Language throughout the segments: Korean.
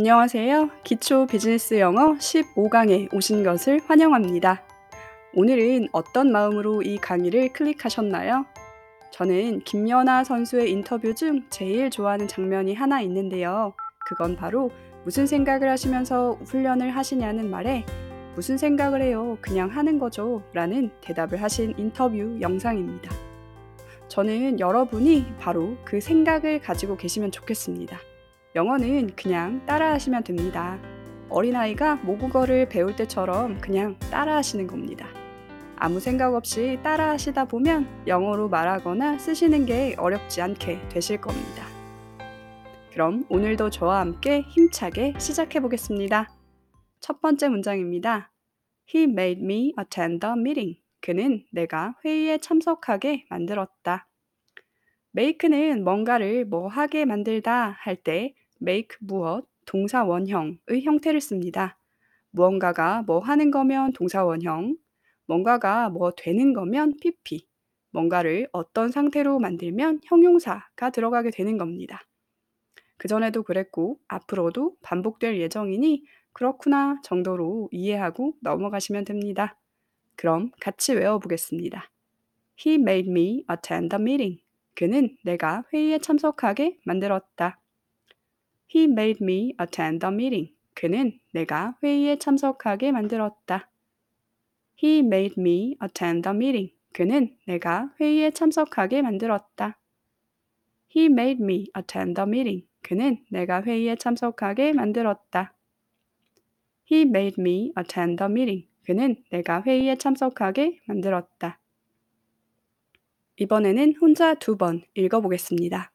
안녕하세요. 기초 비즈니스 영어 15강에 오신 것을 환영합니다. 오늘은 어떤 마음으로 이 강의를 클릭하셨나요? 저는 김연아 선수의 인터뷰 중 제일 좋아하는 장면이 하나 있는데요. 그건 바로 무슨 생각을 하시면서 훈련을 하시냐는 말에 무슨 생각을 해요? 그냥 하는 거죠. 라는 대답을 하신 인터뷰 영상입니다. 저는 여러분이 바로 그 생각을 가지고 계시면 좋겠습니다. 영어는 그냥 따라하시면 됩니다. 어린아이가 모국어를 배울 때처럼 그냥 따라하시는 겁니다. 아무 생각 없이 따라하시다 보면 영어로 말하거나 쓰시는 게 어렵지 않게 되실 겁니다. 그럼 오늘도 저와 함께 힘차게 시작해 보겠습니다. 첫 번째 문장입니다. He made me attend the meeting. 그는 내가 회의에 참석하게 만들었다. make는 뭔가를 뭐 하게 만들다 할 때 make 무엇 동사 원형의 형태를 씁니다. 무언가가 뭐 하는 거면 동사 원형, 뭔가가 뭐 되는 거면 pp, 뭔가를 어떤 상태로 만들면 형용사가 들어가게 되는 겁니다. 그전에도 그랬고 앞으로도 반복될 예정이니 그렇구나 정도로 이해하고 넘어가시면 됩니다. 그럼 같이 외워보겠습니다. He made me attend the meeting. 그는 내가 회의에 참석하게 만들었다. He made me attend the meeting. 그는 내가 회의에 참석하게 만들었다. He made me attend the meeting. 그는 내가 회의에 참석하게 만들었다. He made me attend the meeting. 그는 내가 회의에 참석하게 만들었다. He made me attend the meeting. 그는 내가 회의에 참석하게 만들었다. 이번에는 혼자 두 번 읽어보겠습니다.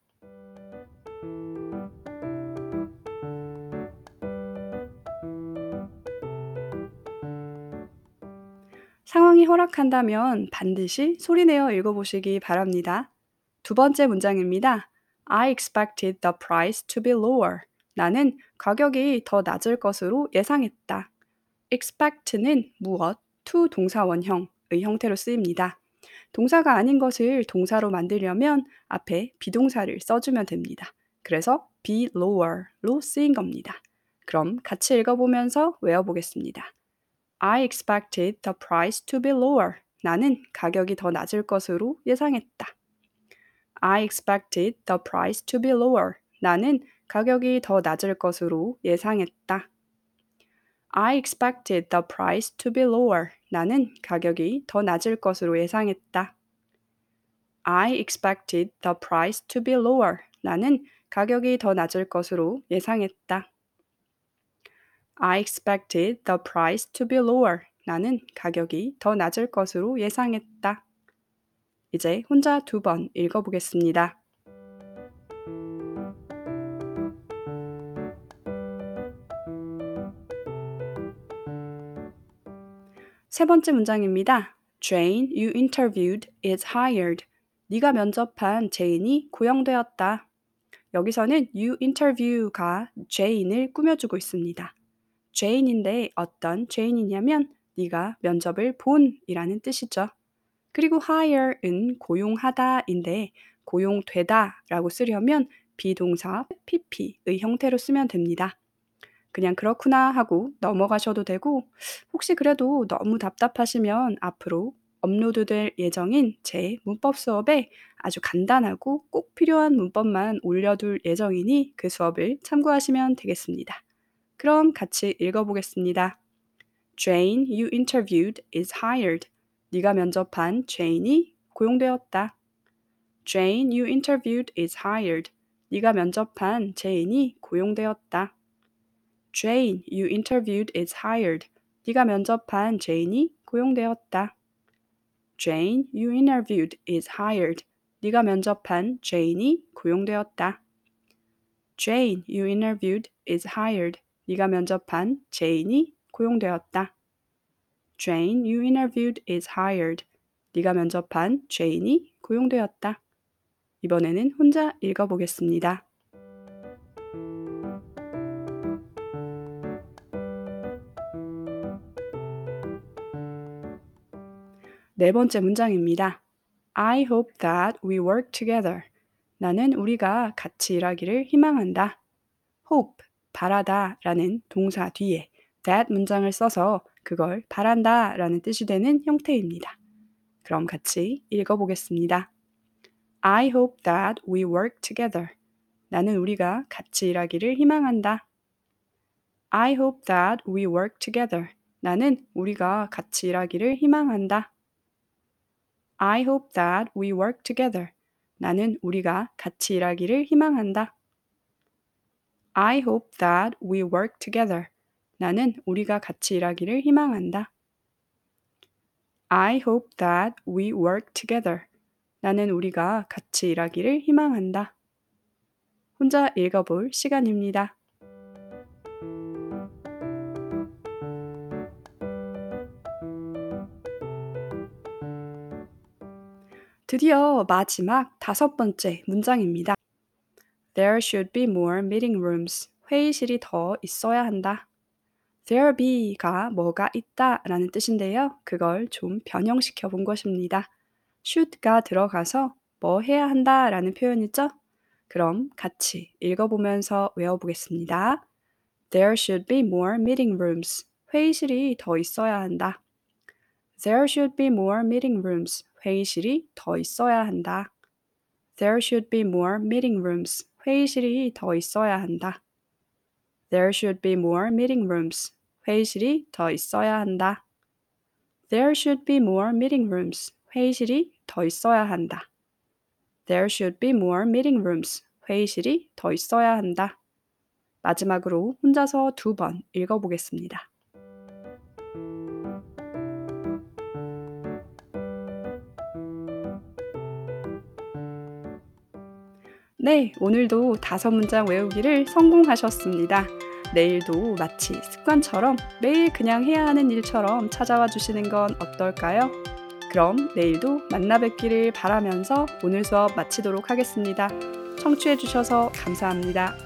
상황이 허락한다면 반드시 소리내어 읽어보시기 바랍니다. 두 번째 문장입니다. I expected the price to be lower. 나는 가격이 더 낮을 것으로 예상했다. expect는 무엇, to 동사 원형의 형태로 쓰입니다. 동사가 아닌 것을 동사로 만들려면 앞에 비동사를 써주면 됩니다. 그래서 be lower로 쓰인 겁니다. 그럼 같이 읽어보면서 외워보겠습니다. I expected the price to be lower. 나는 가격이 더 낮을 것으로 예상했다. I expected the price to be lower. 나는 가격이 더 낮을 것으로 예상했다. I expected the price to be lower. 나는 가격이 더 낮을 것으로 예상했다. I expected the price to be lower. 나는 가격이 더 낮을 것으로 예상했다. I expected the price to be lower. 나는 가격이 더 낮을 것으로 예상했다. 이제 혼자 두 번 읽어보겠습니다. 세 번째 문장입니다. Jane, you interviewed is hired. 네가 면접한 제인이 고용되었다. 여기서는 you interview가 Jane을 꾸며주고 있습니다. Jane인데 어떤 Jane이냐면 네가 면접을 본이라는 뜻이죠. 그리고 hire은 고용하다인데 고용되다라고 쓰려면 be동사 pp의 형태로 쓰면 됩니다. 그냥 그렇구나 하고 넘어가셔도 되고 혹시 그래도 너무 답답하시면 앞으로 업로드될 예정인 제 문법 수업에 아주 간단하고 꼭 필요한 문법만 올려둘 예정이니 그 수업을 참고하시면 되겠습니다. 그럼 같이 읽어보겠습니다. Jane you interviewed is hired. 네가 면접한 제인이 고용되었다. Jane you interviewed is hired. 네가 면접한 제인이 고용되었다. Jane you interviewed is hired. 네가 면접한 제인이 고용되었다. Jane you interviewed is hired. 네가 면접한 제인이 고용되었다. Jane you interviewed is hired. 네가 면접한 제인이 고용되었다. Jane you interviewed is hired. 네가 면접한 제인이 고용되었다. 이번에는 혼자 읽어보겠습니다. 네 번째 문장입니다. I hope that we work together. 나는 우리가 같이 일하기를 희망한다. hope, 바라다 라는 동사 뒤에 that 문장을 써서 그걸 바란다 라는 뜻이 되는 형태입니다. 그럼 같이 읽어보겠습니다. I hope that we work together. 나는 우리가 같이 일하기를 희망한다. I hope that we work together. 나는 우리가 같이 일하기를 희망한다. I hope that we work together. 나는 우리가 같이 일하기를 희망한다. I hope that we work together. 나는 우리가 같이 일하기를 희망한다. I hope that we work together. 나는 우리가 같이 일하기를 희망한다. 혼자 읽어볼 시간입니다. 드디어 마지막 다섯 번째 문장입니다. There should be more meeting rooms. 회의실이 더 있어야 한다. There be가 뭐가 있다 라는 뜻인데요. 그걸 좀 변형시켜 본 것입니다. should가 들어가서 뭐 해야 한다 라는 표현이죠. 그럼 같이 읽어보면서 외워보겠습니다. There should be more meeting rooms. 회의실이 더 있어야 한다. There should be more meeting rooms. 회의실이 더 있어야 한다. There should be more meeting rooms. 회의실이 더 있어야 한다. There should be more meeting rooms. 회의실이 더 있어야 한다. There should be more meeting rooms. 회의실이 더 있어야 한다. There should be more meeting rooms. 회의실이 더 있어야 한다. 마지막으로 혼자서 두 번 읽어보겠습니다. 네, 오늘도 다섯 문장 외우기를 성공하셨습니다. 내일도 마치 습관처럼 매일 그냥 해야 하는 일처럼 찾아와 주시는 건 어떨까요? 그럼 내일도 만나 뵙기를 바라면서 오늘 수업 마치도록 하겠습니다. 청취해 주셔서 감사합니다.